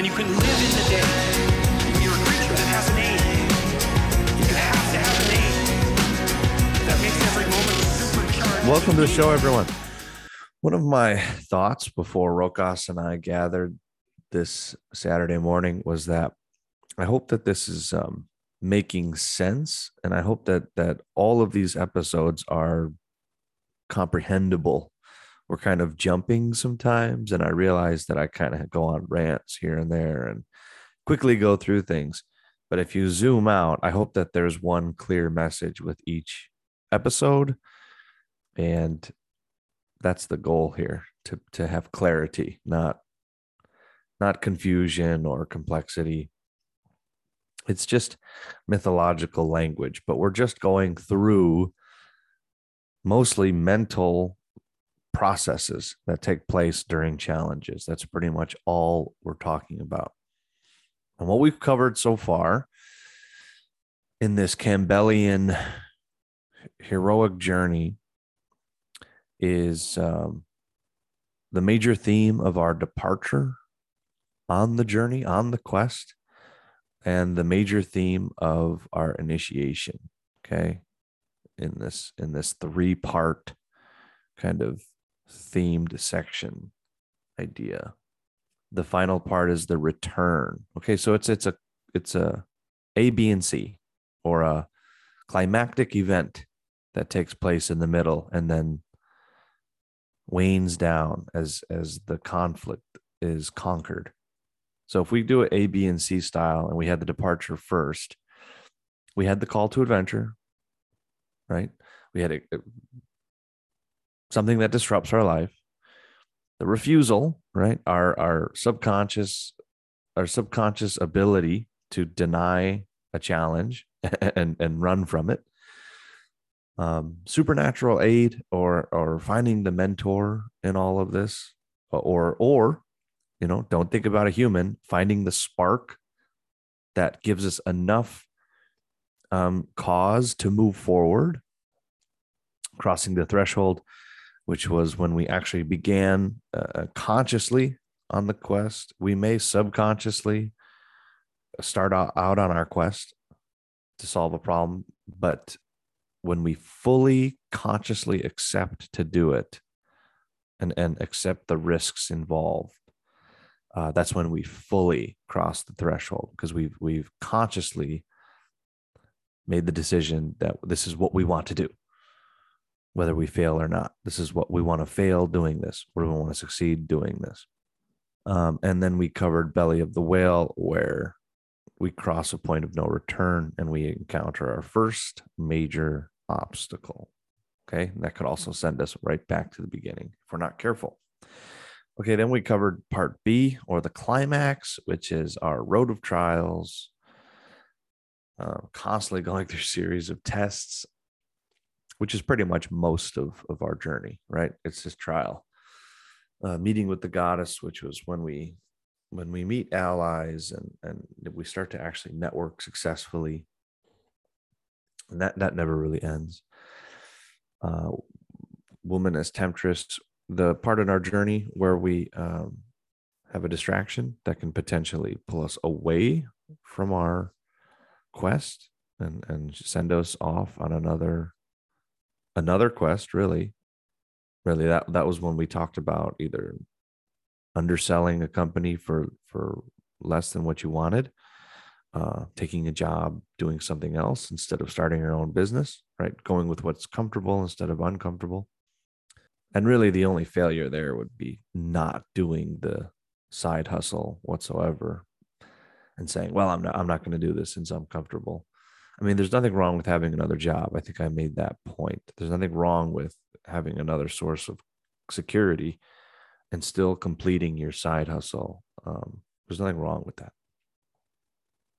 and you can live in the day. You're a creature that has a name. You have to have a name. That makes every moment supercharged. Welcome to the show, everyone. One of my thoughts before Rokas and I gathered this Saturday morning was that I hope that this is um, making sense, and I hope that that all of these episodes are comprehensible. We're kind of jumping sometimes, and I realize that I kind of go on rants here and there and quickly go through things. But if you zoom out, I hope that there's one clear message with each episode, and that's the goal here to to have clarity, not not confusion or complexity. It's just mythological language, but we're just going through mostly mental processes that take place during challenges. That's pretty much all we're talking about. And what we've covered so far in this Campbellian heroic journey is um, the major theme of our departure on the journey, on the quest, and the major theme of our initiation. Okay. In this in this three part kind of themed section idea. The final part is the return. Okay, so it's it's a it's a A, B, and C, or a climactic event that takes place in the middle and then wanes down as as the conflict is conquered. So if we do it A, B, and C style, and we had the departure first, we had the call to adventure, right? We had a, a something that disrupts our life. The refusal right our our subconscious our subconscious ability to deny a challenge and and run from it. Um, supernatural aid or or finding the mentor in all of this or or you know don't think about a human finding the spark that gives us enough um, cause to move forward crossing the threshold which was when we actually began uh, consciously on the quest. We may subconsciously start out, out on our quest to solve a problem, but when we fully consciously accept to do it and, and accept the risks involved, uh, that's when we fully cross the threshold because we've we've consciously made the decision that this is what we want to do whether we fail or not. This is what we want to fail doing this, or we want to succeed doing this. Um, and then we covered Belly of the Whale, where we cross a point of no return and we encounter our first major obstacle. Okay. And that could also send us right back to the beginning if we're not careful. Okay. Then we covered part B or the climax, which is our road of trials, uh, constantly going through series of tests which is pretty much most of, of our journey, right? It's this trial. Uh, meeting with the goddess, which was when we when we meet allies and and we start to actually network successfully. And that that never really ends. Uh, woman as temptress, the part in our journey where we um, have a distraction that can potentially pull us away from our quest and and send us off on another another quest really. Really that that was when we talked about either underselling a company for for less than what you wanted uh, taking a job doing something else instead of starting your own business right? Going with what's comfortable instead of uncomfortable. And really the only failure there would be not doing the side hustle whatsoever and saying well i'm not i'm not going to do this since i'm comfortable I mean, there's nothing wrong with having another job. I think I made that point. There's nothing wrong with having another source of security and still completing your side hustle. Um, there's nothing wrong with that.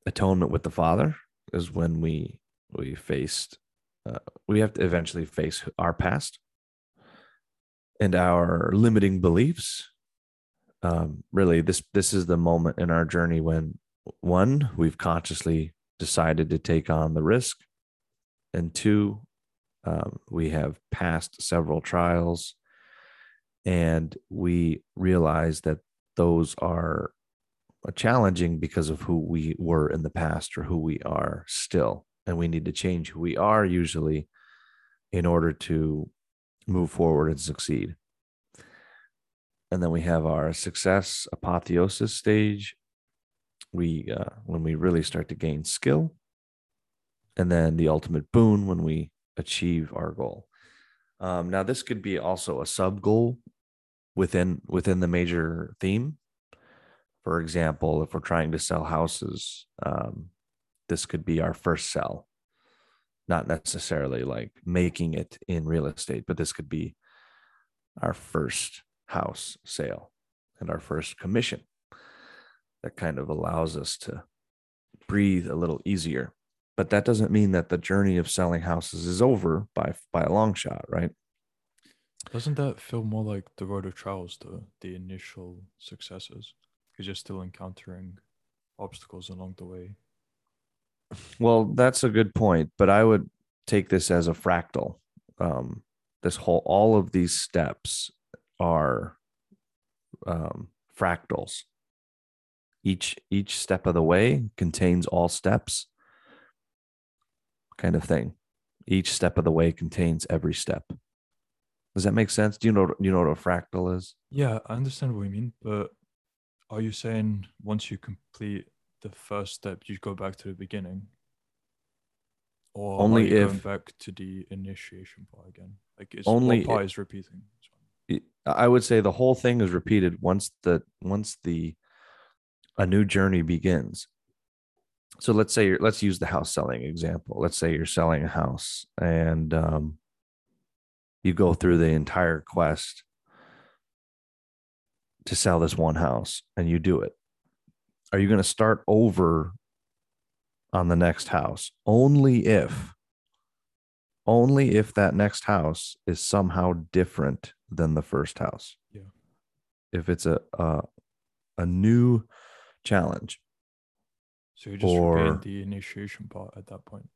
Atonement with the Father is when we we faced uh, we have to eventually face our past and our limiting beliefs. Um, really, this this is the moment in our journey when one we've consciously decided to take on the risk. And two, um, we have passed several trials and we realize that those are challenging because of who we were in the past or who we are still. And we need to change who we are usually in order to move forward and succeed. And then we have our success apotheosis stage. We, uh, when we really start to gain skill. And then the ultimate boon when we achieve our goal. Um, now, this could be also a sub goal within within the major theme for example, if we're trying to sell houses, um, this could be our first sell, not necessarily like making it in real estate, but this could be our first house sale and our first commission. That kind of allows us to breathe a little easier. But that doesn't mean that the journey of selling houses is over by by a long shot, right? Doesn't that feel more like the road of trials, the the initial successes? because you're still encountering obstacles along the way. Well, that's a good point, but I would take this as a fractal. Um, this whole, all of these steps are um, fractals. Each each step of the way contains all steps, kind of thing. Each step of the way contains every step. Does that make sense? Do you know you know what a fractal is? Yeah, I understand what you mean, but are you saying once you complete the first step, you go back to the beginning? Or only if going back to the initiation part again? Like it's Only part is repeating? I would say the whole thing is repeated once the once the a new journey begins. So let's say you're, let's use the house selling example. Let's say you're selling a house and um, you go through the entire quest to sell this one house and you do it. Are you going to start over on the next house? Only if only if that next house is somehow different than the first house. Yeah. If it's a a, a new challenge. So you just Or- repeat the initiation part at that point.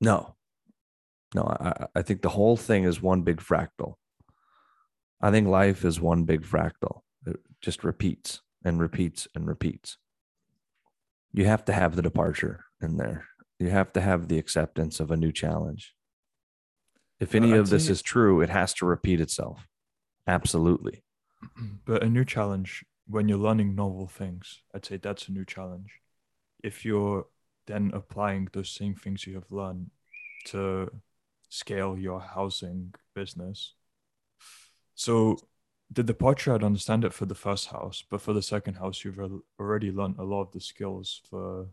No. No, I, I- I think the whole thing is one big fractal. I think life is one big fractal. It just repeats and repeats and repeats. You have to have the departure in there. You have to have the acceptance of a new challenge. If any of this is true, it has to repeat itself. Absolutely. but a new challenge when you're learning novel things, I'd say that's a new challenge. If you're then applying those same things you have learned to scale your housing business. So the departure, I'd understand it for the first house, but for the second house, you've already learned a lot of the skills for,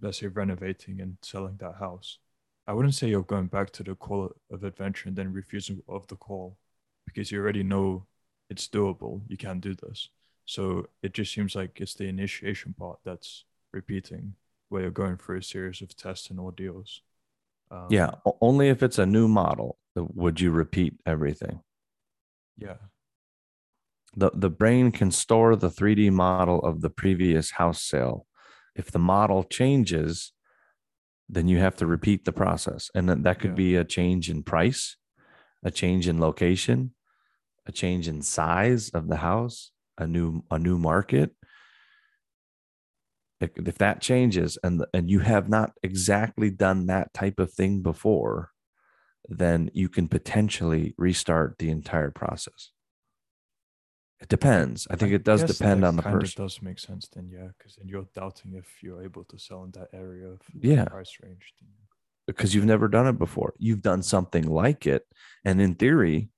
let's say, renovating and selling that house. I wouldn't say you're going back to the call of adventure and then refusing of the call because you already know it's doable. You can do this. So it just seems like it's the initiation part that's repeating, where you're going through a series of tests and ordeals. Um, Yeah. Only if it's a new model would you repeat everything. Yeah. the the brain can store the 3D model of the previous house sale. If the model changes, then you have to repeat the process, and then that could Yeah. be a change in price, a change in location, a change in size of the house, a new a new market. If that changes and and you have not exactly done that type of thing before, then you can potentially restart the entire process. It depends. I think it does depend on the person. does make sense then, yeah, because then you're doubting if you're able to sell in that area of Yeah. price range. because you've never done it before. You've done something like it. And in theory,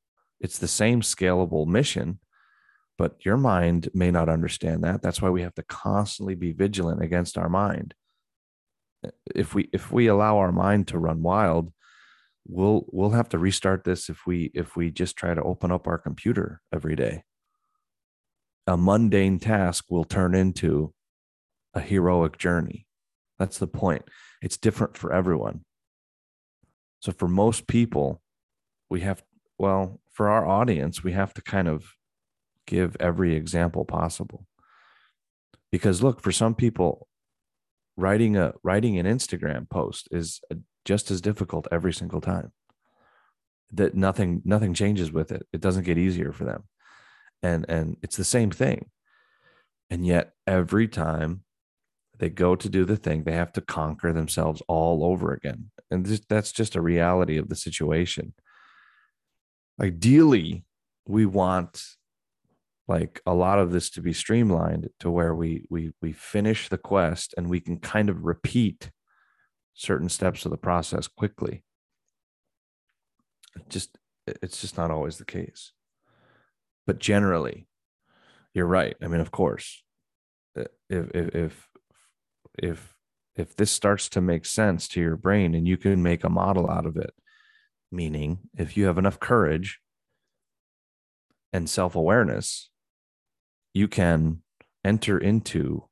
it's the same scalable mission, but your mind may not understand that. That's why we have to constantly be vigilant against our mind. If we if we allow our mind to run wild, we'll we'll have to restart this if we if we just try to open up our computer every day. A mundane task will turn into a heroic journey. That's the point. It's different for everyone. So for most people, we have well, for our audience, we have to kind of give every example possible. Because look, for some people, writing a writing an Instagram post is just as difficult every single time. That nothing nothing changes with it. It doesn't get easier for them. And and it's the same thing. And yet, every time they go to do the thing, they have to conquer themselves all over again. And this, that's just a reality of the situation. Ideally, we want like a lot of this to be streamlined to where we we we finish the quest and we can kind of repeat certain steps of the process quickly. It just it's just not always the case. But generally you're right. I mean of course if if if if if this starts to make sense to your brain and you can make a model out of it meaning if you have enough courage and self-awareness you can enter into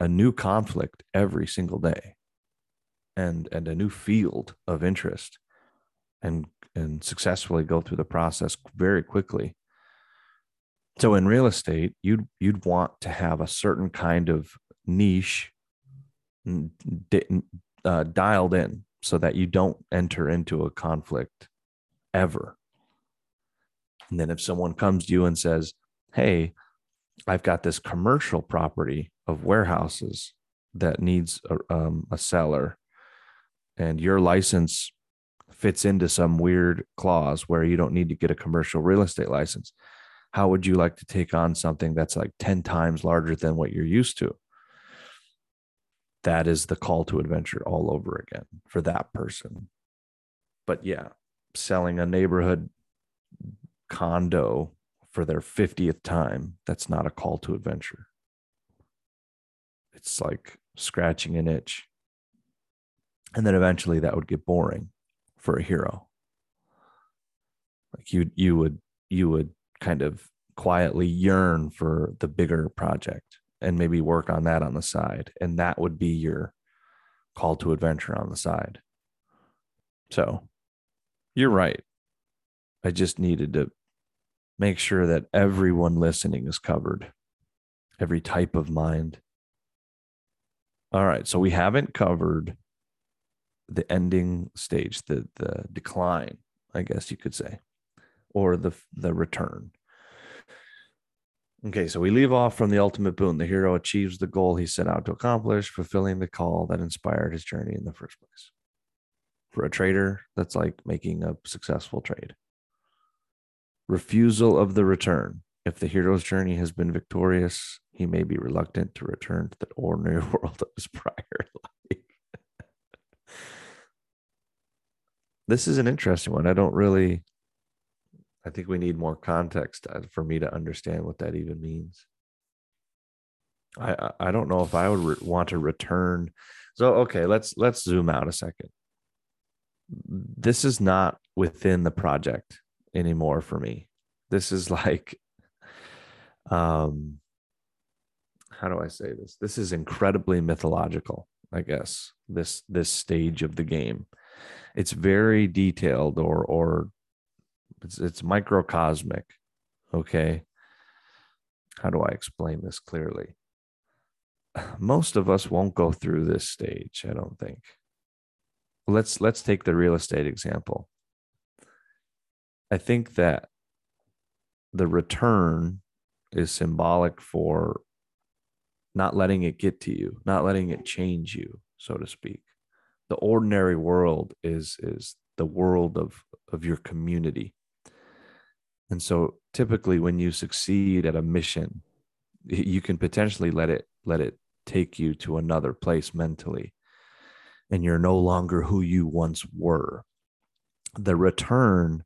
a new conflict every single day and and a new field of interest and and successfully go through the process very quickly. So in real estate you'd you'd want to have a certain kind of niche uh, dialed in so that you don't enter into a conflict ever. And then if someone comes to you and says hey I've got this commercial property of warehouses that needs a, um, a seller, and your license fits into some weird clause where you don't need to get a commercial real estate license. How would you like to take on something that's like 10 times larger than what you're used to? That is the call to adventure all over again for that person. But yeah, selling a neighborhood condo for their 50th time, that's not a call to adventure. It's like scratching an itch. And then eventually that would get boring for a hero. Like you you would you would kind of quietly yearn for the bigger project and maybe work on that on the side and that would be your call to adventure on the side. So, you're right. I just needed to make sure that everyone listening is covered, every type of mind. All right, so we haven't covered the ending stage, the the decline, I guess you could say, or the the return. Okay, so we leave off from the ultimate boon. The hero achieves the goal he set out to accomplish, fulfilling the call that inspired his journey in the first place. For a trader, that's like making a successful trade refusal of the return. If the hero's journey has been victorious, he may be reluctant to return to the ordinary world of his prior life. this is an interesting one. I don't really, I think we need more context uh, for me to understand what that even means. I I don't know if I would re- want to return. So okay, let's let's zoom out a second. This is not within the project anymore for me. This is like, um, how do I say this? This is incredibly mythological, I guess. This this stage of the game, it's very detailed, or or it's it's microcosmic. Okay, how do I explain this clearly? Most of us won't go through this stage. I don't think. Let's let's take the real estate example. I think that the return is symbolic for not letting it get to you, not letting it change you, so to speak. The ordinary world is is the world of of your community. And so typically when you succeed at a mission, you can potentially let it let it take you to another place mentally. And you're no longer who you once were. The return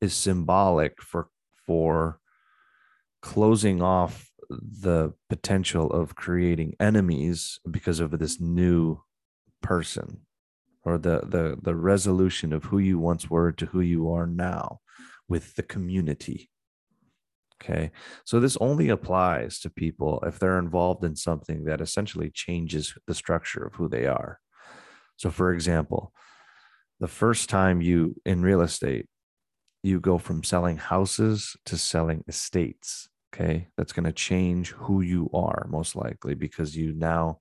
is symbolic for for closing off the potential of creating enemies because of this new person or the the the resolution of who you once were to who you are now with the community. Okay. So this only applies to people if they're involved in something that essentially changes the structure of who they are. So for example the first time you in real estate you go from selling houses to selling estates. Okay. That's going to change who you are most likely because you now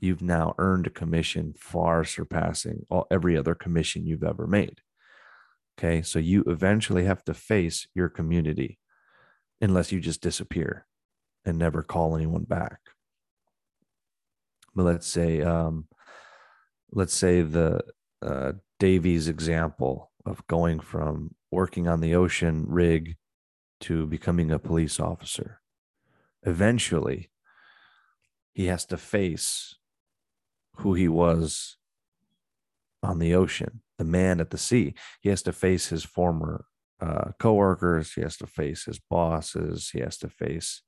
you've now earned a commission far surpassing all every other commission you've ever made. Okay. So you eventually have to face your community unless you just disappear and never call anyone back. But let's say, um, let's say the uh, Davies example of going from working on the ocean rig to becoming a police officer. Eventually, he has to face who he was on the ocean, the man at the sea. He has to face his former uh, coworkers. He has to face his bosses. He has to face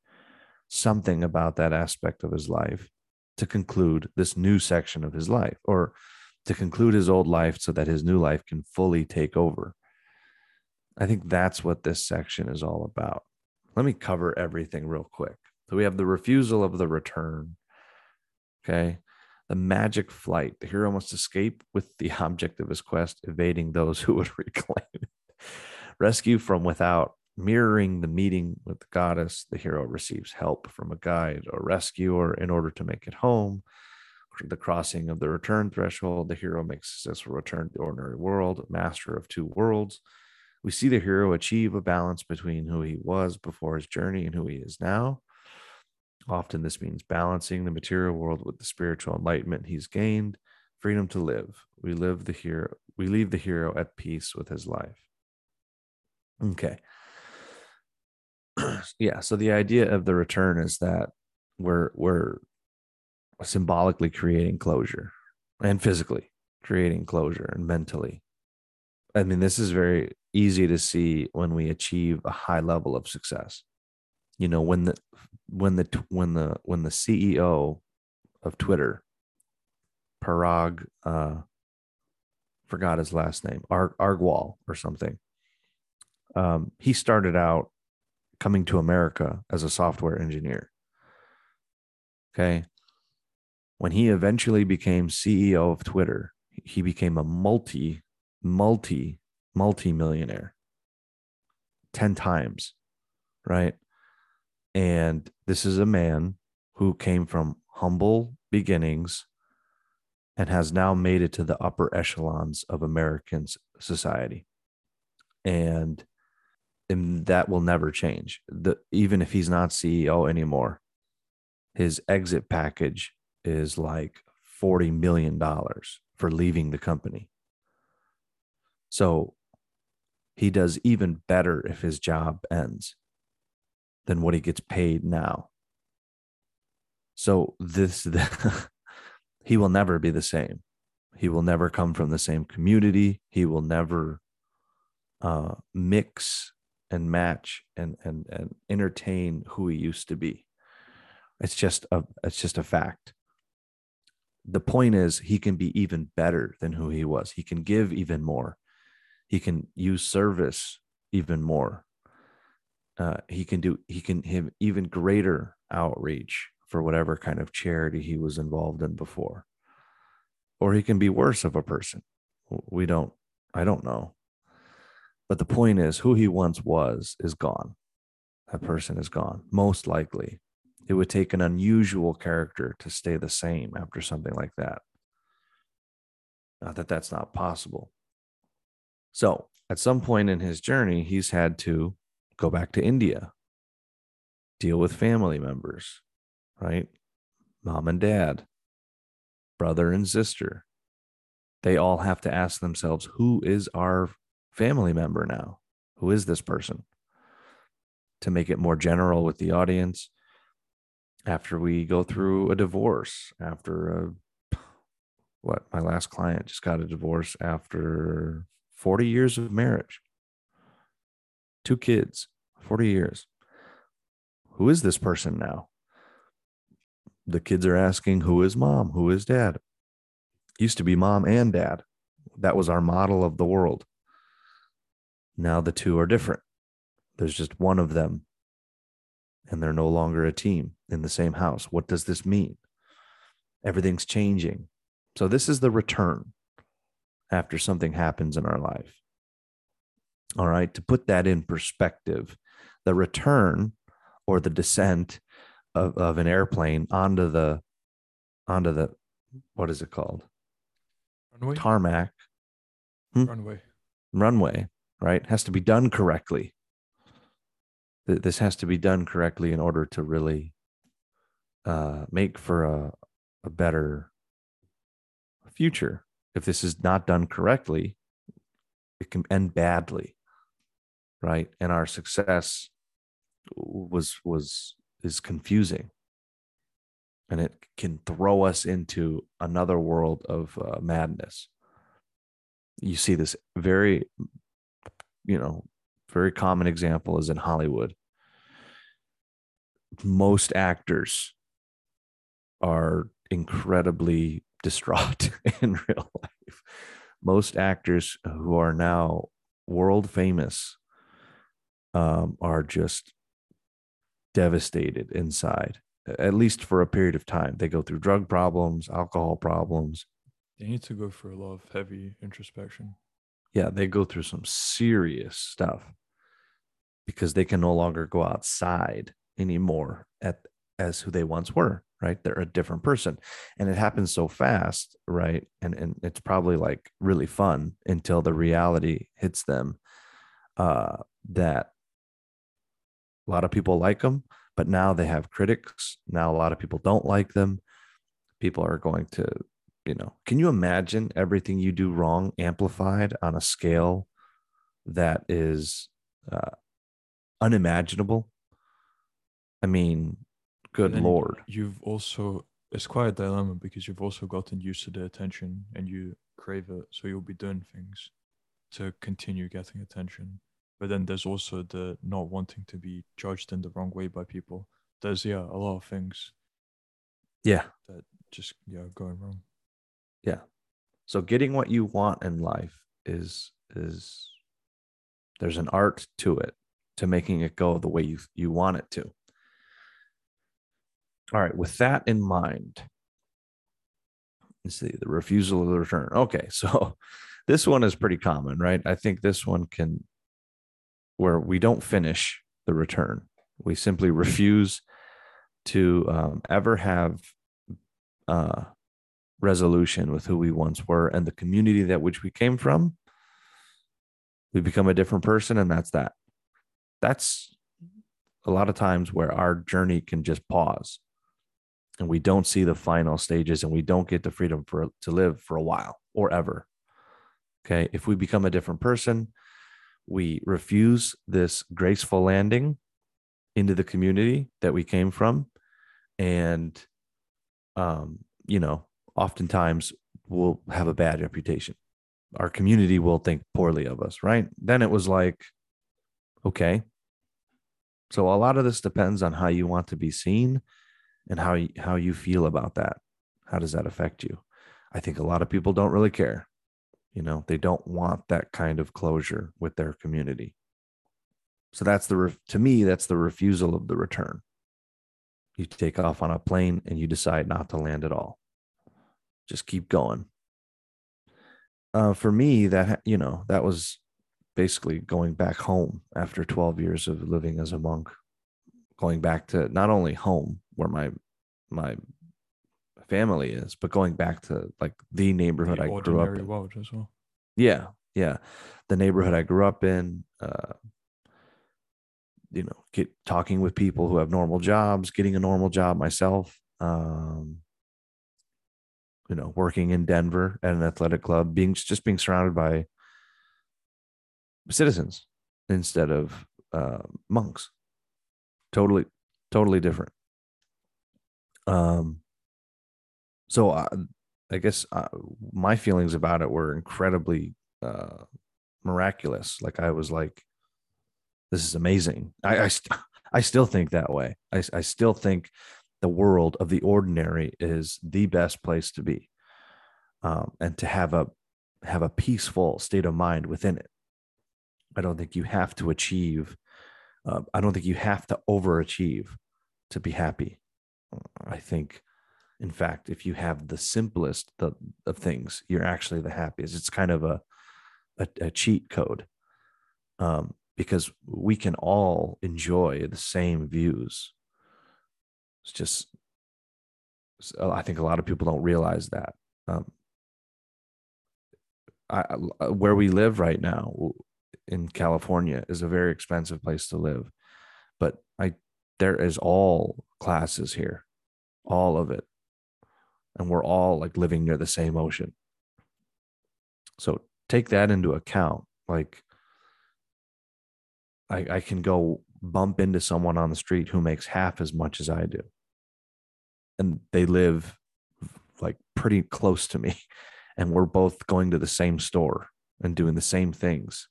something about that aspect of his life to conclude this new section of his life or to conclude his old life so that his new life can fully take over. I think that's what this section is all about. Let me cover everything real quick. So we have the refusal of the return. Okay. The magic flight. The hero must escape with the object of his quest, evading those who would reclaim it. Rescue from without. Mirroring the meeting with the goddess, the hero receives help from a guide or rescuer in order to make it home. The crossing of the return threshold, the hero makes successful return to the ordinary world, master of two worlds. We see the hero achieve a balance between who he was before his journey and who he is now. Often, this means balancing the material world with the spiritual enlightenment he's gained, freedom to live. We live the hero. We leave the hero at peace with his life. Okay. yeah. So the idea of the return is that we're we're symbolically creating closure and physically creating closure and mentally. I mean, this is very easy to see when we achieve a high level of success. You know, when the when the when the when the CEO of Twitter, Parag, uh, forgot his last name, Ar- Argwal or something. Um, he started out coming to America as a software engineer. Okay. When he eventually became CEO of Twitter, he became a multi, multi, multi millionaire 10 times. Right. And this is a man who came from humble beginnings and has now made it to the upper echelons of American society. And, and that will never change. The, even if he's not CEO anymore, his exit package is like $40 million for leaving the company. So he does even better if his job ends than what he gets paid now. So this the, he will never be the same. He will never come from the same community. He will never uh, mix and match and and and entertain who he used to be. It's just a it's just a fact. The point is he can be even better than who he was. He can give even more. He can use service even more. Uh, he can do he can have even greater outreach for whatever kind of charity he was involved in before. Or he can be worse of a person. We don't i don't know. But the point is who he once was is gone. That person is gone most likely. It would take an unusual character to stay the same after something like that. Not that that's not possible so at some point in his journey he's had to go back to India, deal with family members, right? Mom and dad, brother and sister. They all have to ask themselves who is our family member now? Who is this person? To make it more general with the audience, after we go through a divorce, after a, what my last client just got a divorce after 40 years of marriage two kids, 40 years. Who is this person now? The kids are asking, Who is mom? Who is dad? Used to be mom and dad. That was our model of the world. Now the two are different. There's just one of them, and they're no longer a team in the same house. What does this mean? Everything's changing. So, this is the return after something happens in our life. All right. To put that in perspective, the return or the descent of, of an airplane onto the, onto the, what is it called? Runway. Tarmac. Hmm? Runway. Runway, right? Has to be done correctly. this has to be done correctly in order to really uh, make for a, a better future. If this is not done correctly, it can end badly, right? And our success was was is confusing, and it can throw us into another world of uh, madness. You see this very, you know, very common example is in Hollywood. Most actors are incredibly distraught in real life. Most actors who are now world famous um, are just devastated inside, at least for a period of time. They go through drug problems, alcohol problems. They need to go through a lot of heavy introspection. Yeah, they go through some serious stuff because they can no longer go outside anymore at as who they once were right? They're a different person. And it happens so fast right? And and it's probably like really fun until the reality hits them uh that a lot of people like them but now they have critics. Now a lot of people don't like them. People are going to you know can you imagine everything you do wrong amplified on a scale that is uh, unimaginable? I mean good lord You've also it's quite a dilemma because you've also gotten used to the attention and you crave it, so you'll be doing things to continue getting attention. But then there's also the not wanting to be judged in the wrong way by people. There's yeah, a lot of things yeah that just yeah going wrong. yeah so getting what you want in life is is there's an art to it to making it go the way you you want it to all right with that in mind let's see the refusal of the return. Okay so this one is pretty common right? I think this one can where we don't finish the return. We simply refuse to um, ever have uh, resolution with who we once were and the community that which we came from. We become a different person and that's that. That's a lot of times where our journey can just pause and we don't see the final stages and we don't get the freedom for to live for a while or ever. Okay if we become a different person we refuse this graceful landing into the community that we came from and um you know oftentimes we'll have a bad reputation. Our community will think poorly of us right? Then it was like okay. So a lot of this depends on how you want to be seen and how you, how you feel about that. How does that affect you? I think a lot of people don't really care. You know they don't want that kind of closure with their community. So that's the to me that's the refusal of the return. You take off on a plane and you decide not to land at all. Just keep going. Uh, for me that you know that was basically going back home after 12 years of living as a monk going back to not only home where my my family is but going back to like the neighborhood The i grew up in. World as well. yeah yeah. The neighborhood i grew up in uh you know get talking with people who have normal jobs getting a normal job myself um you know working in denver at an athletic club being just being surrounded by citizens instead of uh, monks. Totally totally different um so I, I guess uh, my feelings about it were incredibly uh miraculous. Like i was like this is amazing. I i, st- I still think that way. I, I still think the world of the ordinary is the best place to be um, and to have a have a peaceful state of mind within it. I don't think you have to achieve uh, i don't think you have to overachieve to be happy i think in fact if you have the simplest of things you're actually the happiest. It's kind of a a, a cheat code um, because we can all enjoy the same views. It's just i think a lot of people don't realize that um, I, I- where we live right now in california is a very expensive place to live but I there is all classes here, all of it, and we're all like living near the same ocean. So take that into account. Like, I, I can go bump into someone on the street who makes half as much as I do, and they live like pretty close to me, and we're both going to the same store and doing the same things,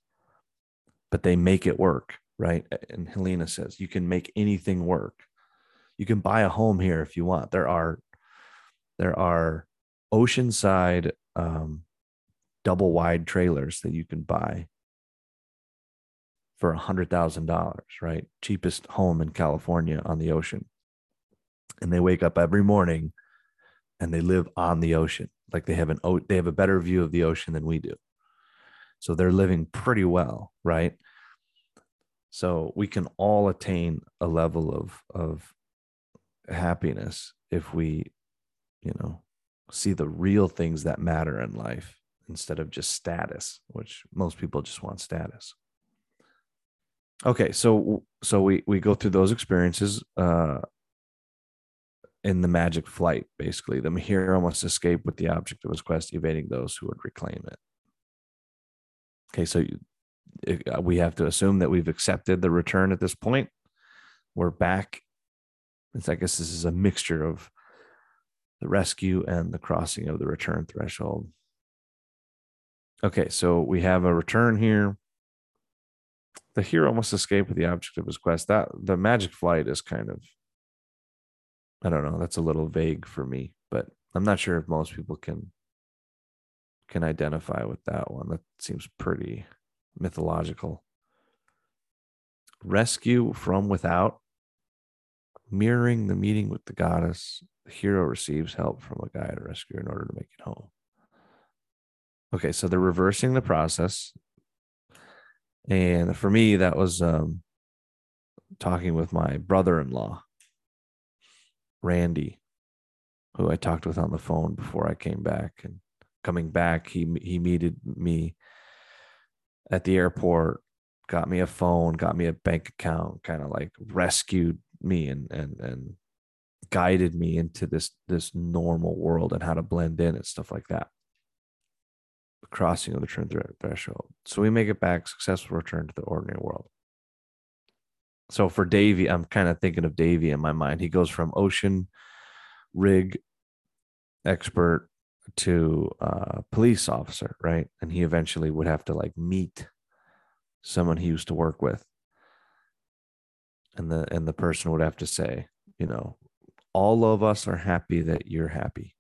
but they make it work, right? And Helena says you can make anything work. You can buy a home here if you want. There are there are oceanside um, double wide trailers that you can buy for a hundred thousand dollars, right? Cheapest home in California on the ocean. And they wake up every morning and they live on the ocean. Like they have an they have a better view of the ocean than we do. So they're living pretty well, right? So we can all attain a level of of happiness if we, you know, see the real things that matter in life instead of just status, which most people just want status. Okay, so so we we go through those experiences uh in the magic flight, basically. The hero must escape with the object of his quest, evading those who would reclaim it. Okay, so you, uh, we have to assume that we've accepted the return at this point. We're back. I guess this is a mixture of the rescue and the crossing of the return threshold. Okay, so we have a return here. The hero must escape with the object of his quest. That the magic flight is kind of I don't know, that's a little vague for me, but I'm not sure if most people can can identify with that one. That seems pretty mythological. Rescue from without, mirroring the meeting with the goddess. The hero receives help from a guide or rescuer in order to make it home. Okay, so they're reversing the process. And for me, that was um, talking with my brother in law, Randy, who I talked with on the phone before I came back. And coming back, he he meted me at the airport, got me a phone, got me a bank account, kind of like rescued me and and and guided me into this this normal world and how to blend in and stuff like that. The crossing of the return threshold. So we make it back, successful return to the ordinary world. So for Davy, I'm kind of thinking of Davy in my mind. He goes from ocean rig expert to uh, police officer, right? And he eventually would have to like meet someone he used to work with, and the and the person would have to say, you know, all of us are happy that you're happy.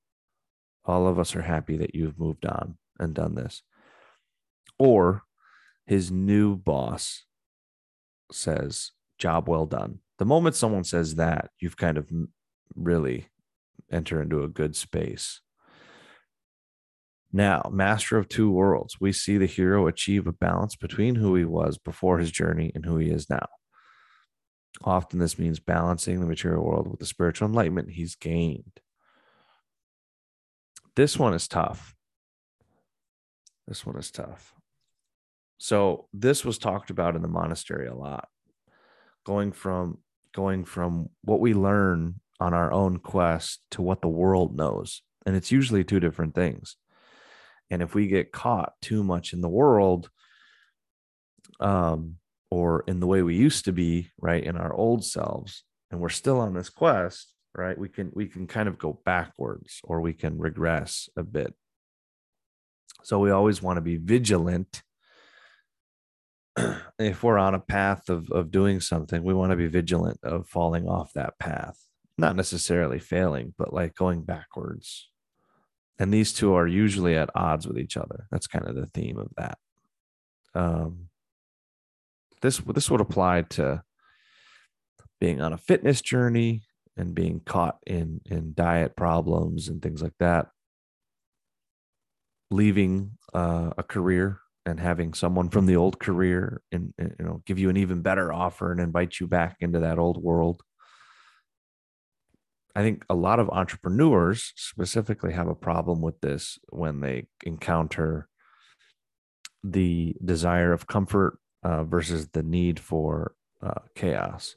All of us are happy that you've moved on and done this. Or his new boss says, job well done. The moment someone says that, you've kind of really enter into a good space. Now, master of two worlds, we see the hero achieve a balance between who he was before his journey and who he is now. Often, this means balancing the material world with the spiritual enlightenment he's gained. This one is tough. This one is tough. So, this was talked about in the monastery a lot. Going from going from what we learn on our own quest to what the world knows. And it's usually two different things. And if we get caught too much in the world, um, or in the way we used to be, right, in our old selves, and we're still on this quest, right, we can we can kind of go backwards or we can regress a bit. So we always want to be vigilant. if we're on a path of of doing something, we want to be vigilant of falling off that path. Not necessarily failing, but like going backwards and these two are usually at odds with each other. That's kind of the theme of that. Um, this this would apply to being on a fitness journey and being caught in in diet problems and things like that. Leaving uh, a career and having someone from the old career and, and you know give you an even better offer and invite you back into that old world I think a lot of entrepreneurs specifically have a problem with this when they encounter the desire of comfort uh, versus the need for uh, chaos.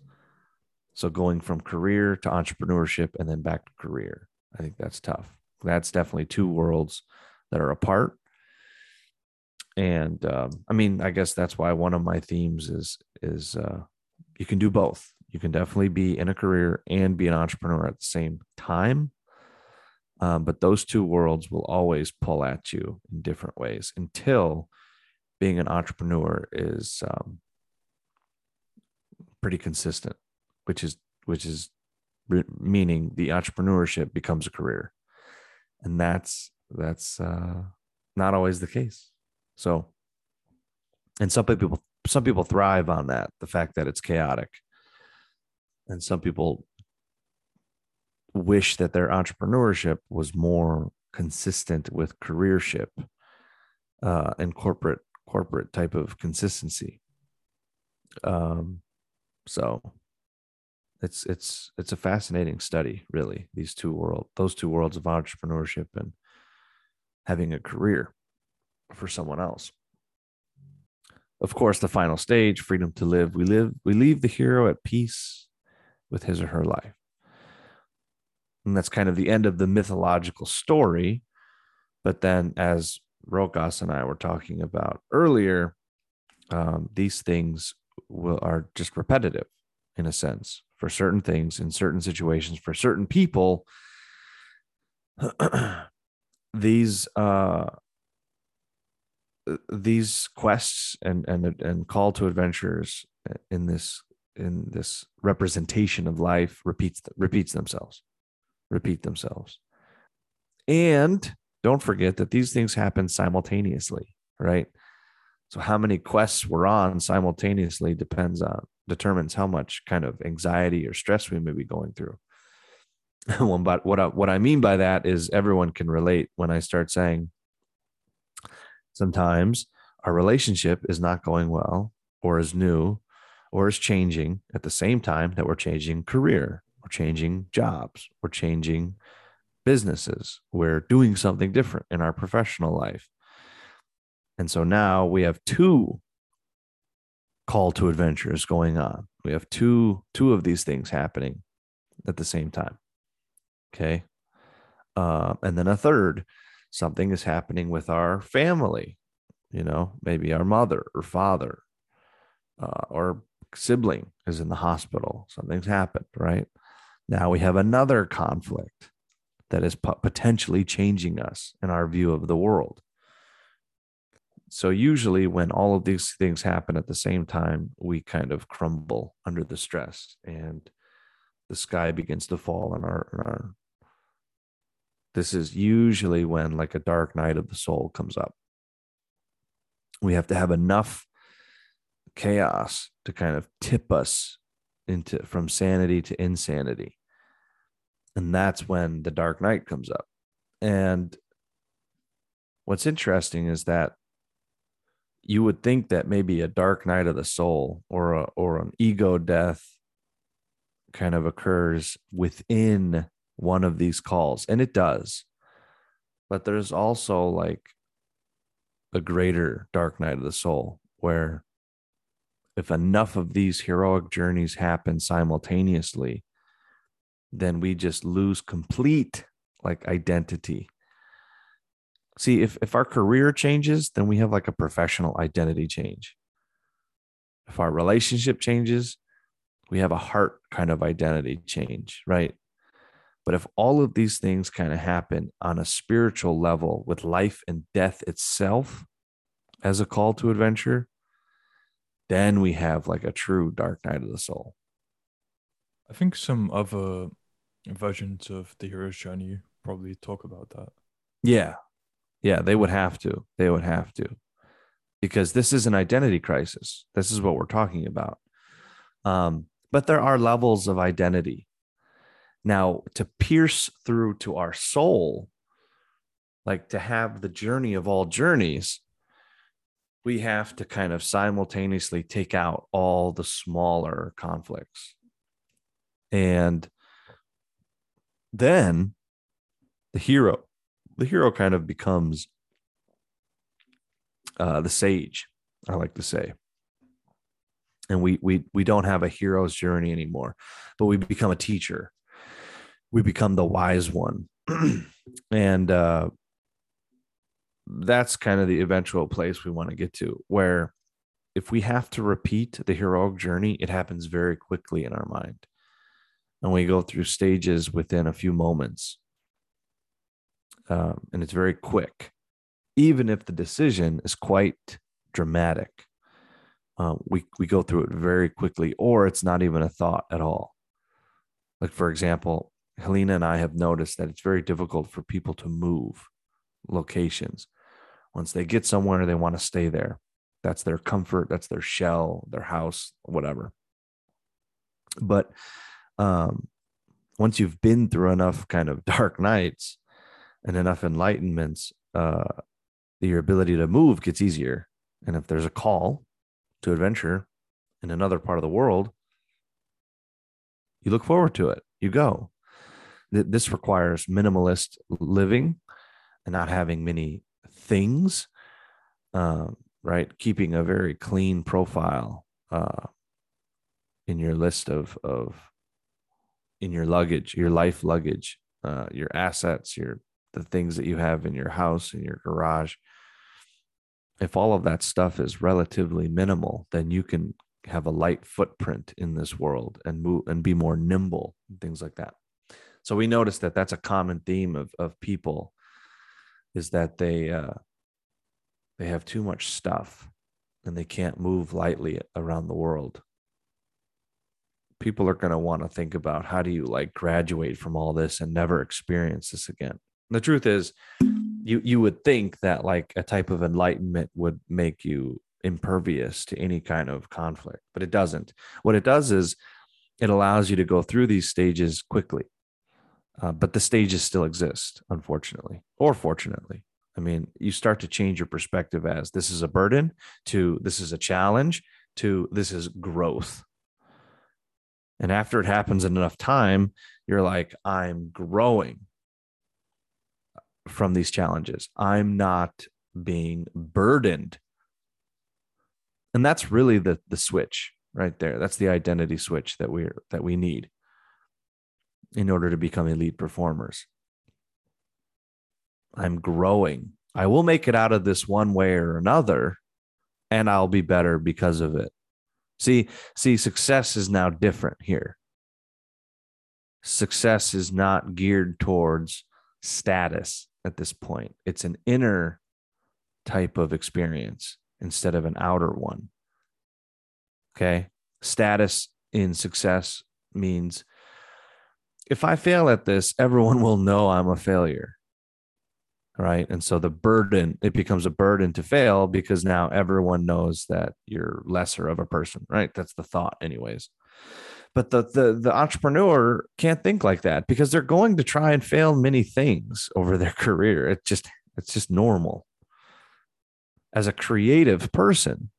So going from career to entrepreneurship and then back to career, I think that's tough. That's definitely two worlds that are apart. And um, I mean, I guess that's why one of my themes is is uh, you can do both. You can definitely be in a career and be an entrepreneur at the same time. Um, but those two worlds will always pull at you in different ways until being an entrepreneur is um, pretty consistent, which is which is re- meaning the entrepreneurship becomes a career, and that's that's uh, not always the case. So, and some people some people thrive on that, the fact that it's chaotic, and some people wish that their entrepreneurship was more consistent with careership uh, and corporate corporate type of consistency. Um, so it's it's it's a fascinating study, really. These two world, those two worlds of entrepreneurship and having a career for someone else. Of course, the final stage, freedom to live. We live, we leave the hero at peace with his or her life. And that's kind of the end of the mythological story. But then, as Rokas and I were talking about earlier, um, these things will are just repetitive in a sense for certain things in certain situations for certain people. these uh, these quests and and and call to adventures in this in this representation of life repeats repeats themselves repeat themselves. And don't forget that these things happen simultaneously, right? So how many quests we're on simultaneously depends on determines how much kind of anxiety or stress we may be going through. but what I, what I mean by that is everyone can relate when I start saying sometimes our relationship is not going well or is new or is changing at the same time that we're changing career we're changing jobs, we're changing businesses, we're doing something different in our professional life. And so now we have two call to adventures going on. We have two two of these things happening at the same time. Okay. Uh, and then a third, something is happening with our family, you know, maybe our mother or father uh, or sibling is in the hospital. Something's happened, right? Now we have another conflict that is potentially changing us in our view of the world. So, usually, when all of these things happen at the same time, we kind of crumble under the stress and the sky begins to fall in our, our this is usually when like a dark night of the soul comes up we have to have enough chaos to kind of tip us into from sanity to insanity and that's when the dark night comes up. And what's interesting is that you would think that maybe a dark night of the soul or a, or an ego death kind of occurs within one of these calls. And it does. But there's also like a greater dark night of the soul where if enough of these heroic journeys happen simultaneously then we just lose complete like identity. See, if if our career changes, then we have like a professional identity change. If our relationship changes, we have a heart kind of identity change, right? But if all of these things kind of happen on a spiritual level with life and death itself as a call to adventure, then we have like a true dark night of the soul. I think some other versions of the hero's journey probably talk about that. Yeah. Yeah, they would have to. They would have to. Because this is an identity crisis. This is what we're talking about. Um, but there are levels of identity. Now, to pierce through to our soul, like to have the journey of all journeys, we have to kind of simultaneously take out all the smaller conflicts. And then the hero, the hero kind of becomes uh, the sage, I like to say. and we we we don't have a hero's journey anymore but we become a teacher. We become the wise one. And uh that's kind of the eventual place we want to get to where if we have to repeat the heroic journey it happens very quickly in our mind and we go through stages within a few moments um, and it's very quick even if the decision is quite dramatic uh, we we go through it very quickly, or it's not even a thought at all. Like for example, Helena and I have noticed that it's very difficult for people to move locations. Once they get somewhere, they want to stay there. That's their comfort. That's their shell, their house, whatever. But um, once you've been through enough kind of dark nights and enough enlightenments, uh, your ability to move gets easier. And if there's a call, to adventure in another part of the world, you look forward to it. You go. This requires minimalist living and not having many things, uh, right? Keeping a very clean profile uh, in your list of of in your luggage, your life luggage, uh, your assets, your the things that you have in your house, in your garage if all of that stuff is relatively minimal, then you can have a light footprint in this world and move and be more nimble and things like that. So we noticed that that's a common theme of of people is that they uh, they have too much stuff and they can't move lightly around the world. People are going to want to think about how do you like graduate from all this and never experience this again. the truth is, you you would think that like a type of enlightenment would make you impervious to any kind of conflict but it doesn't. What it does is it allows you to go through these stages quickly uh, but the stages still exist unfortunately or fortunately. I mean you start to change your perspective as this is a burden to this is a challenge to this is growth and after it happens in enough time you're like i'm growing from these challenges. I'm not being burdened. And that's really the the switch right there. That's the identity switch that we're that we need in order to become elite performers. I'm growing. I will make it out of this one way or another and I'll be better because of it. See, see success is now different here. Success is not geared towards status at this point. It's an inner type of experience instead of an outer one. Okay. Status in success means if I fail at this, everyone will know I'm a failure. Right. And so the burden, it becomes a burden to fail because now everyone knows that you're lesser of a person. Right. That's the thought, anyways. But the, the the entrepreneur can't think like that because they're going to try and fail many things over their career. It just it's just normal. As a creative person,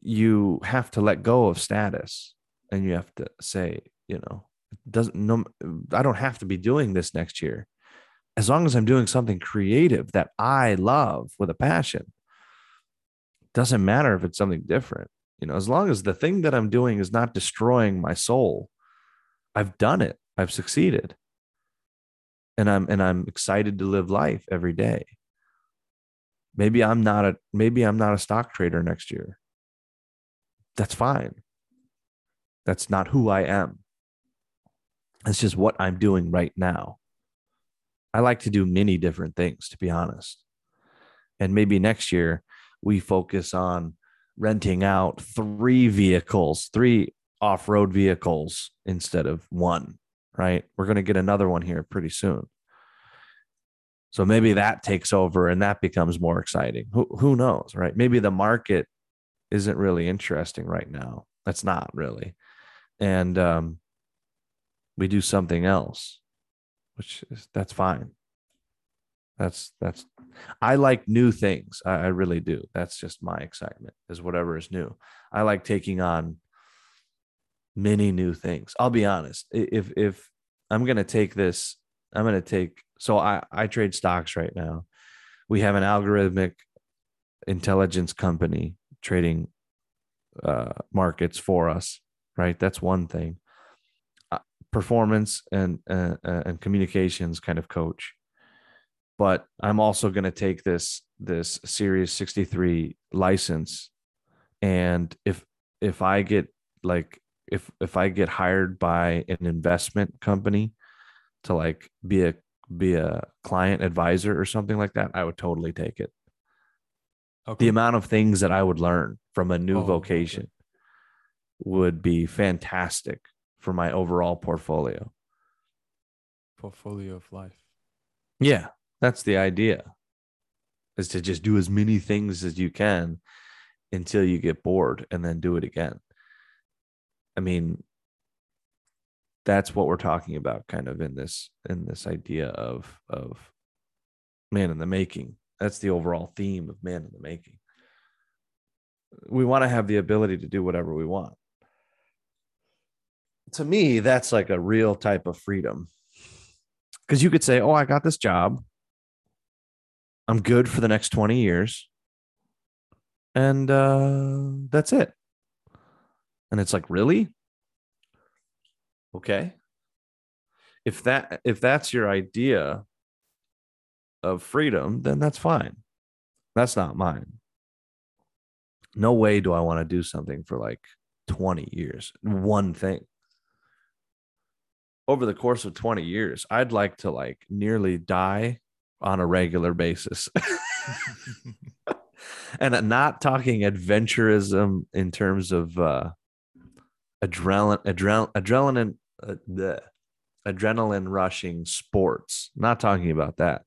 you have to let go of status and you have to say, you know, doesn't no I don't have to be doing this next year. As long as I'm doing something creative that I love with a passion. Doesn't matter if it's something different. You know, as long as the thing that I'm doing is not destroying my soul, I've done it. I've succeeded. And I'm and I'm excited to live life every day. Maybe I'm not a maybe I'm not a stock trader next year. That's fine. That's not who I am. It's just what I'm doing right now. I like to do many different things, to be honest. And maybe next year we focus on renting out three vehicles, three off road vehicles instead of one, right? We're going to get another one here pretty soon. So maybe that takes over and that becomes more exciting. Who, who knows, right? Maybe the market isn't really interesting right now. That's not really. And um, we do something else, which is that's fine. That's that's I like new things. I, I, really do. That's just my excitement is whatever is new. I like taking on many new things. I'll be honest. If if I'm gonna take this, I'm gonna take so I, I trade stocks right now. We have an algorithmic intelligence company trading uh, markets for us, right? That's one thing. Performance and uh, and communications kind of coach, but I'm also going to take this this Series 63 license, and if if I get like if if I get hired by an investment company to like be a be a client advisor or something like that, I would totally take it. Okay. The amount of things that I would learn from a new Oh, okay. vocation would be fantastic for my overall portfolio. portfolio of life. Yeah, that's the idea. Is to just do as many things as you can until you get bored and then do it again. I mean, that's what we're talking about kind of in this in this idea of of man in the making. That's the overall theme of man in the making. We want to have the ability to do whatever we want. To me, that's like a real type of freedom. Because you could say, Oh, I got this job. I'm good for the next 20 years. And uh, that's it. And it's like, really? Okay. If that if that's your idea of freedom, then that's fine. That's not mine. No way do I want to do something for like 20 years. One thing. Over the course of 20 years, I'd like to like nearly die on a regular basis. and not talking adventurism in terms of uh adrenaline adrenaline adrenaline uh, the adrenaline rushing sports. Not talking about that.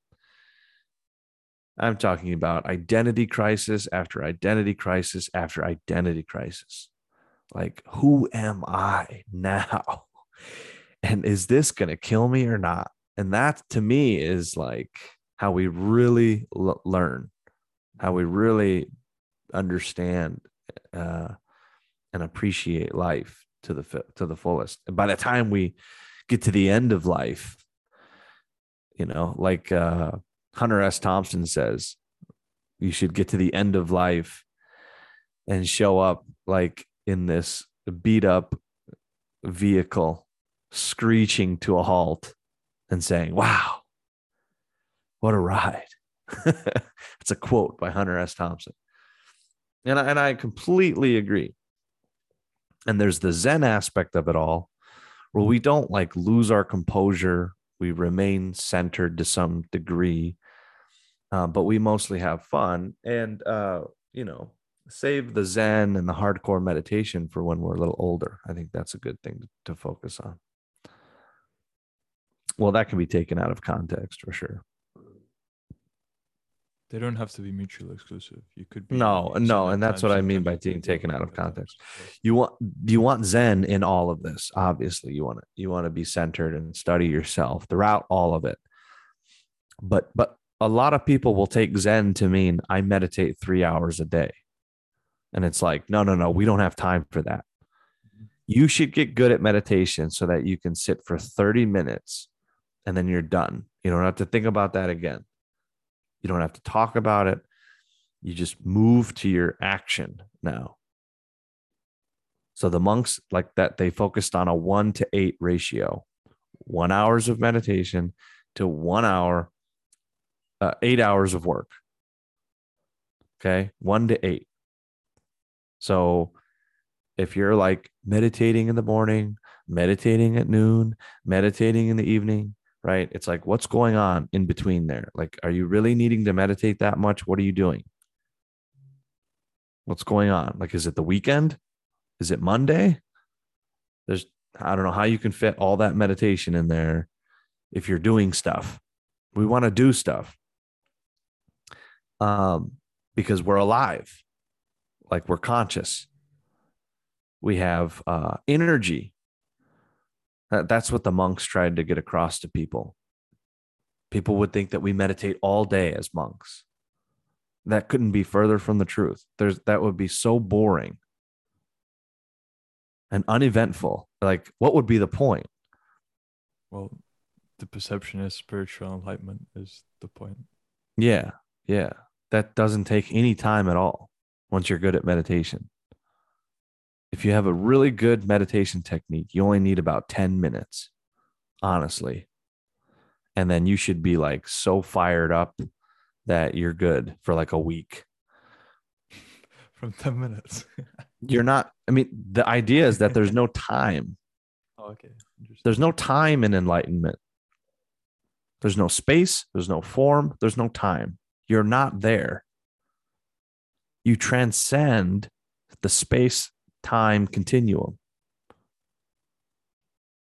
I'm talking about identity crisis after identity crisis after identity crisis. Like who am i now and is this going to kill me or not and that to me is like how we really l- learn how we really understand uh, and appreciate life to the to the fullest. And by the time we get to the end of life, you know, like uh, Hunter S. Thompson says, you should get to the end of life and show up like in this beat up vehicle, screeching to a halt and saying, "Wow, what a ride!" it's a quote by Hunter S. Thompson. And I, and I completely agree. And there's the Zen aspect of it all, where we don't like lose our composure. We remain centered to some degree, uh, but we mostly have fun. And, uh, you know, save the Zen and the hardcore meditation for when we're a little older. I think that's a good thing to, to focus on. Well, that can be taken out of context for sure. They don't have to be mutually exclusive. You could be No, no, and that's what I mean by being taken out of context. You want you want zen in all of this obviously you want to you want to be centered and study yourself throughout all of it but but a lot of people will take zen to mean i meditate 3 hours a day and it's like no no no we don't have time for that mm-hmm. you should get good at meditation so that you can sit for 30 minutes and then you're done you don't have to think about that again you don't have to talk about it you just move to your action now so the monks like that, they focused on a one to eight ratio, one hours of meditation to one hour, uh, eight hours of work. Okay. One to eight. So if you're like meditating in the morning, meditating at noon, meditating in the evening, right? It's like, what's going on in between there? Like, are you really needing to meditate that much? What are you doing? What's going on? Like, is it the weekend? Is it Monday? There's, I don't know how you can fit all that meditation in there if you're doing stuff. We want to do stuff um, because we're alive, like we're conscious. We have uh, energy. That- That's what the monks tried to get across to people. People would think that we meditate all day as monks. That couldn't be further from the truth. There's that would be so boring and uneventful. Like, what would be the point? Well, the perception is spiritual enlightenment is the point. Yeah, yeah. That doesn't take any time at all once you're good at meditation. If you have a really good meditation technique, you only need about 10 minutes, honestly. And then you should be like so fired up that you're good for like a week. From 10 minutes. You're not, I mean, the idea is that there's no time. oh, okay. There's no time in enlightenment. There's no space, there's no form, there's no time. You're not there. You transcend the space time continuum.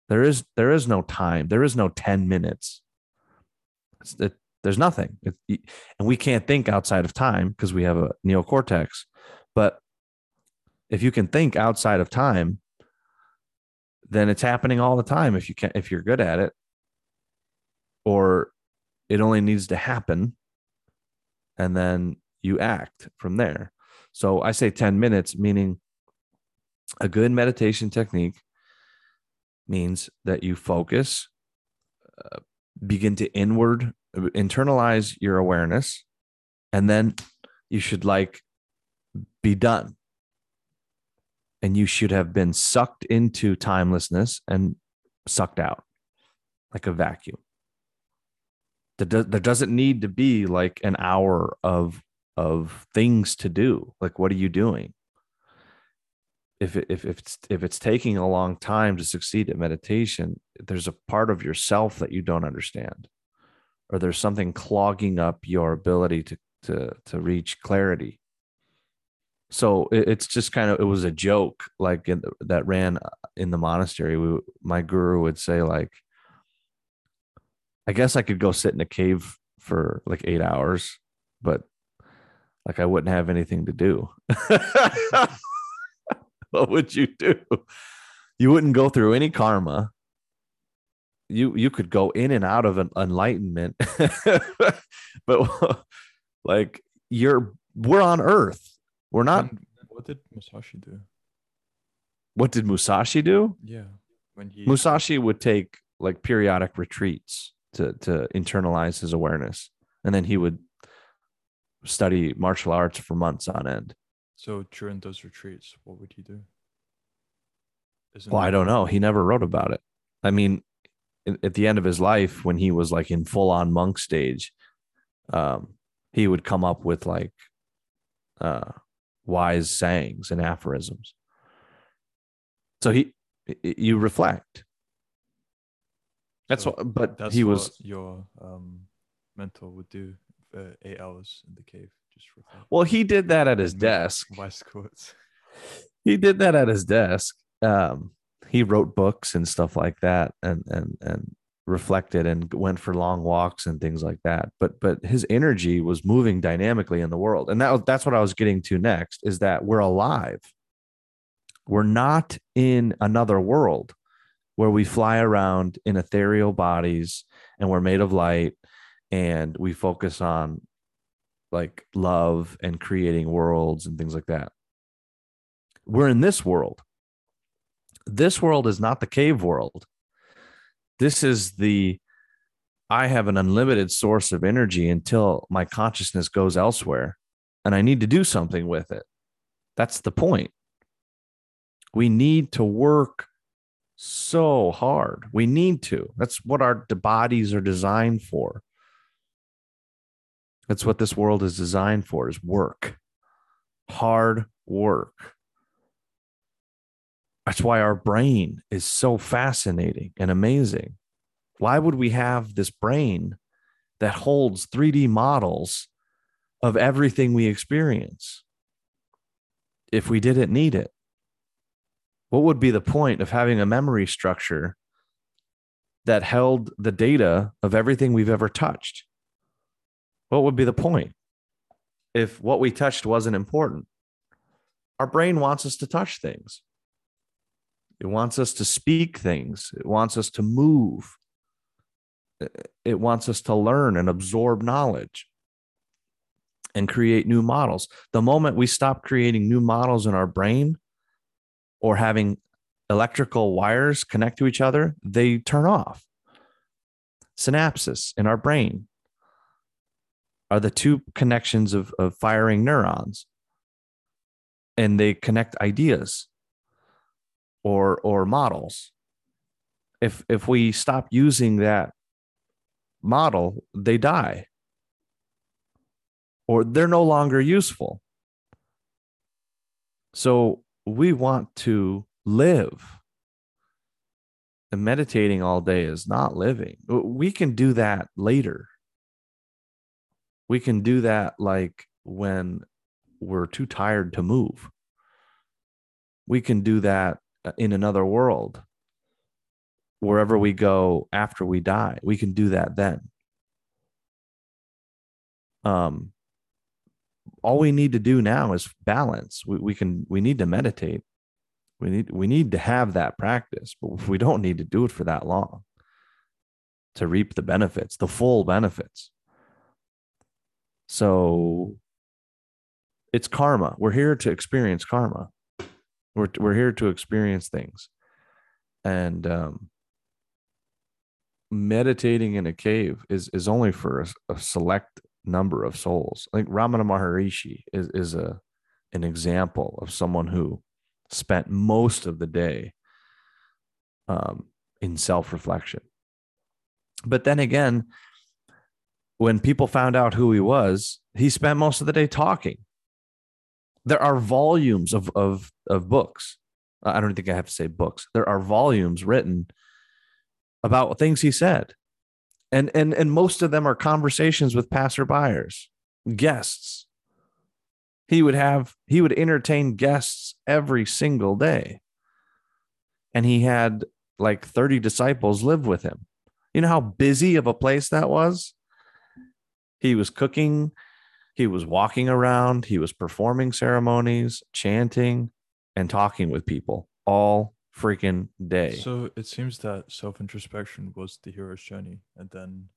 There is there is no time. There is no 10 minutes. It, there's nothing. It, and we can't think outside of time because we have a neocortex. But if you can think outside of time, then it's happening all the time if you can if you're good at it or it only needs to happen and then you act from there so i say 10 minutes meaning a good meditation technique means that you focus uh, begin to inward internalize your awareness and then you should like be done and you should have been sucked into timelessness and sucked out like a vacuum. There, there doesn't need to be like an hour of of things to do. Like, what are you doing? If if if it's if it's taking a long time to succeed at meditation, there's a part of yourself that you don't understand, or there's something clogging up your ability to to to reach clarity. So it, it's just kind of it was a joke like in, that ran uh, in the monastery. We, my guru would say like i guess i could go sit in a cave for like eight hours but like i wouldn't have anything to do what would you do you wouldn't go through any karma you you could go in and out of an enlightenment but like you're we're on earth we're not. And what did Musashi do? What did Musashi do? Yeah. When he Musashi would take like periodic retreats to to internalize his awareness, and then he would study martial arts for months on end. So during those retreats, what would he do? Isn't Well, I don't know. He never wrote about it. I mean, at the end of his life, when he was like in full on monk stage, um, he would come up with like uh, wise sayings and aphorisms. So he, you reflect. That's So what, but That's he was, your um mentor would do for eight hours in the cave. Just well, he did that at his desk. Quotes. he did that at his desk. Um, he wrote books and stuff like that, and and and reflected and went for long walks and things like that. But but his energy was moving dynamically in the world, and that that's what I was getting to next. Is that we're alive. We're not in another world where we fly around in ethereal bodies and we're made of light and we focus on like love and creating worlds and things like that we're in this world. This world is not the cave world. This is the I have an unlimited source of energy until my consciousness goes elsewhere and I need to do something with it. That's the point. We need to work so hard. We need to. That's what our bodies are designed for. That's what this world is designed for is work. Hard work. That's why our brain is so fascinating and amazing. Why would we have this brain that holds 3D models of everything we experience if we didn't need it? What would be the point of having a memory structure that held the data of everything we've ever touched? What would be the point if what we touched wasn't important? Our brain wants us to touch things. It wants us to speak things. It wants us to move. It- wants us to learn and absorb knowledge and create new models. The moment we stop creating new models in our brain or having electrical wires connect to each other, they turn off. Synapses in our brain are the two connections of, of firing neurons, and they connect ideas or or models. If if we stop using that model, they die. Or they're no longer useful. So we want to live. And meditating all day is not living. We can do that later. We can do that like when we're too tired to move. We can do that uh, in another world. Wherever we go after we die, we can do that then. Um, all we need to do now is balance. We, we can we need to meditate. We need we need to have that practice, but we don't need to do it for that long to reap the benefits, the full benefits. So it's karma. We're here to experience karma. We're we're here to experience things. And um meditating in a cave is is only for a, a select number of souls. Like Ramana Maharishi is, is a an example of someone who spent most of the day um, in self reflection. But then again, when people found out who he was, he spent most of the day talking. There are volumes of, of, of books. I don't think I have to say books. There are volumes written about things he said and and and most of them are conversations with passerbyers guests he would have he would entertain guests every single day and he had like 30 disciples live with him you know how busy of a place that was he was cooking he was walking around he was performing ceremonies chanting and talking with people all freaking day. So it seems that self introspection was the hero's journey, and then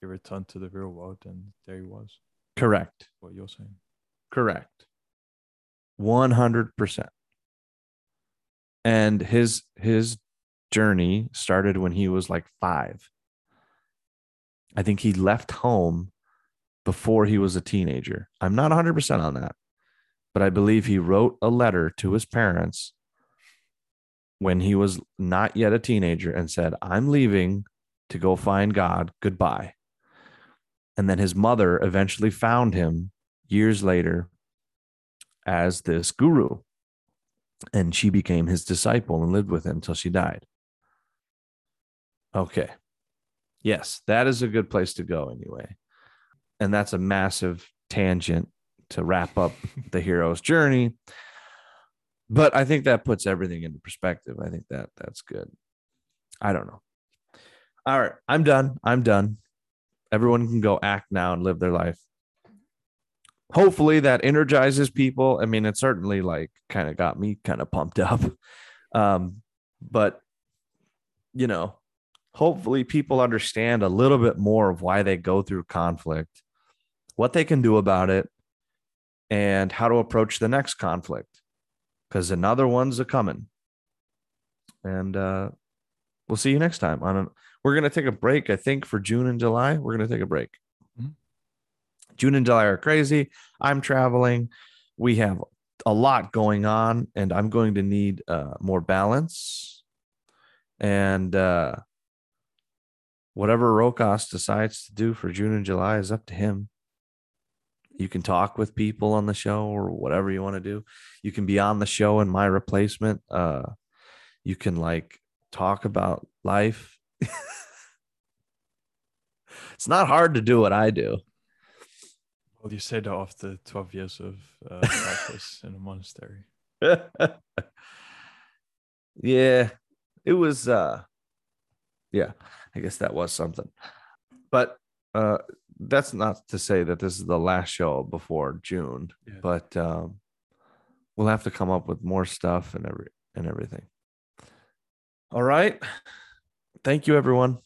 he returned to the real world, and there he was. Correct. What you're saying. Correct. 100%. And his his journey started when he was like 5. I think he left home before he was a teenager. I'm not 100% on that. But I believe he wrote a letter to his parents when he was not yet a teenager and said, I'm leaving to go find God. Goodbye. And then his mother eventually found him years later as this guru. And she became his disciple and lived with him till she died. Okay. Yes, that is a good place to go anyway. And that's a massive tangent to wrap up the hero's journey but I think that puts everything into perspective. I think that that's good. I don't know. All right, I'm done. I'm done. Everyone can go act now and live their life. Hopefully that energizes people. I mean, it certainly like kind of got me kind of pumped up. Um, but you know, hopefully people understand a little bit more of why they go through conflict, what they can do about it, and how to approach the next conflict because another one's a coming. And uh, we'll see you next time. On a, we're gonna take a break, I think, for June and July. We're gonna take a break. Mm-hmm. June and July are crazy. I'm traveling. We have a lot going on, and I'm going to need uh, more balance. And uh, whatever Rokas decides to do for June and July is up to him. You can talk with people on the show or whatever you want to do. You can be on the show in my replacement. Uh, you can like talk about life. it's not hard to do what I do. Well, you said that after 12 years of uh, practice in a monastery. yeah, it was, uh, yeah, I guess that was something. But uh, that's not to say that this is the last show before June, yeah. but um, we'll have to come up with more stuff and every and everything. All right. Thank you, everyone.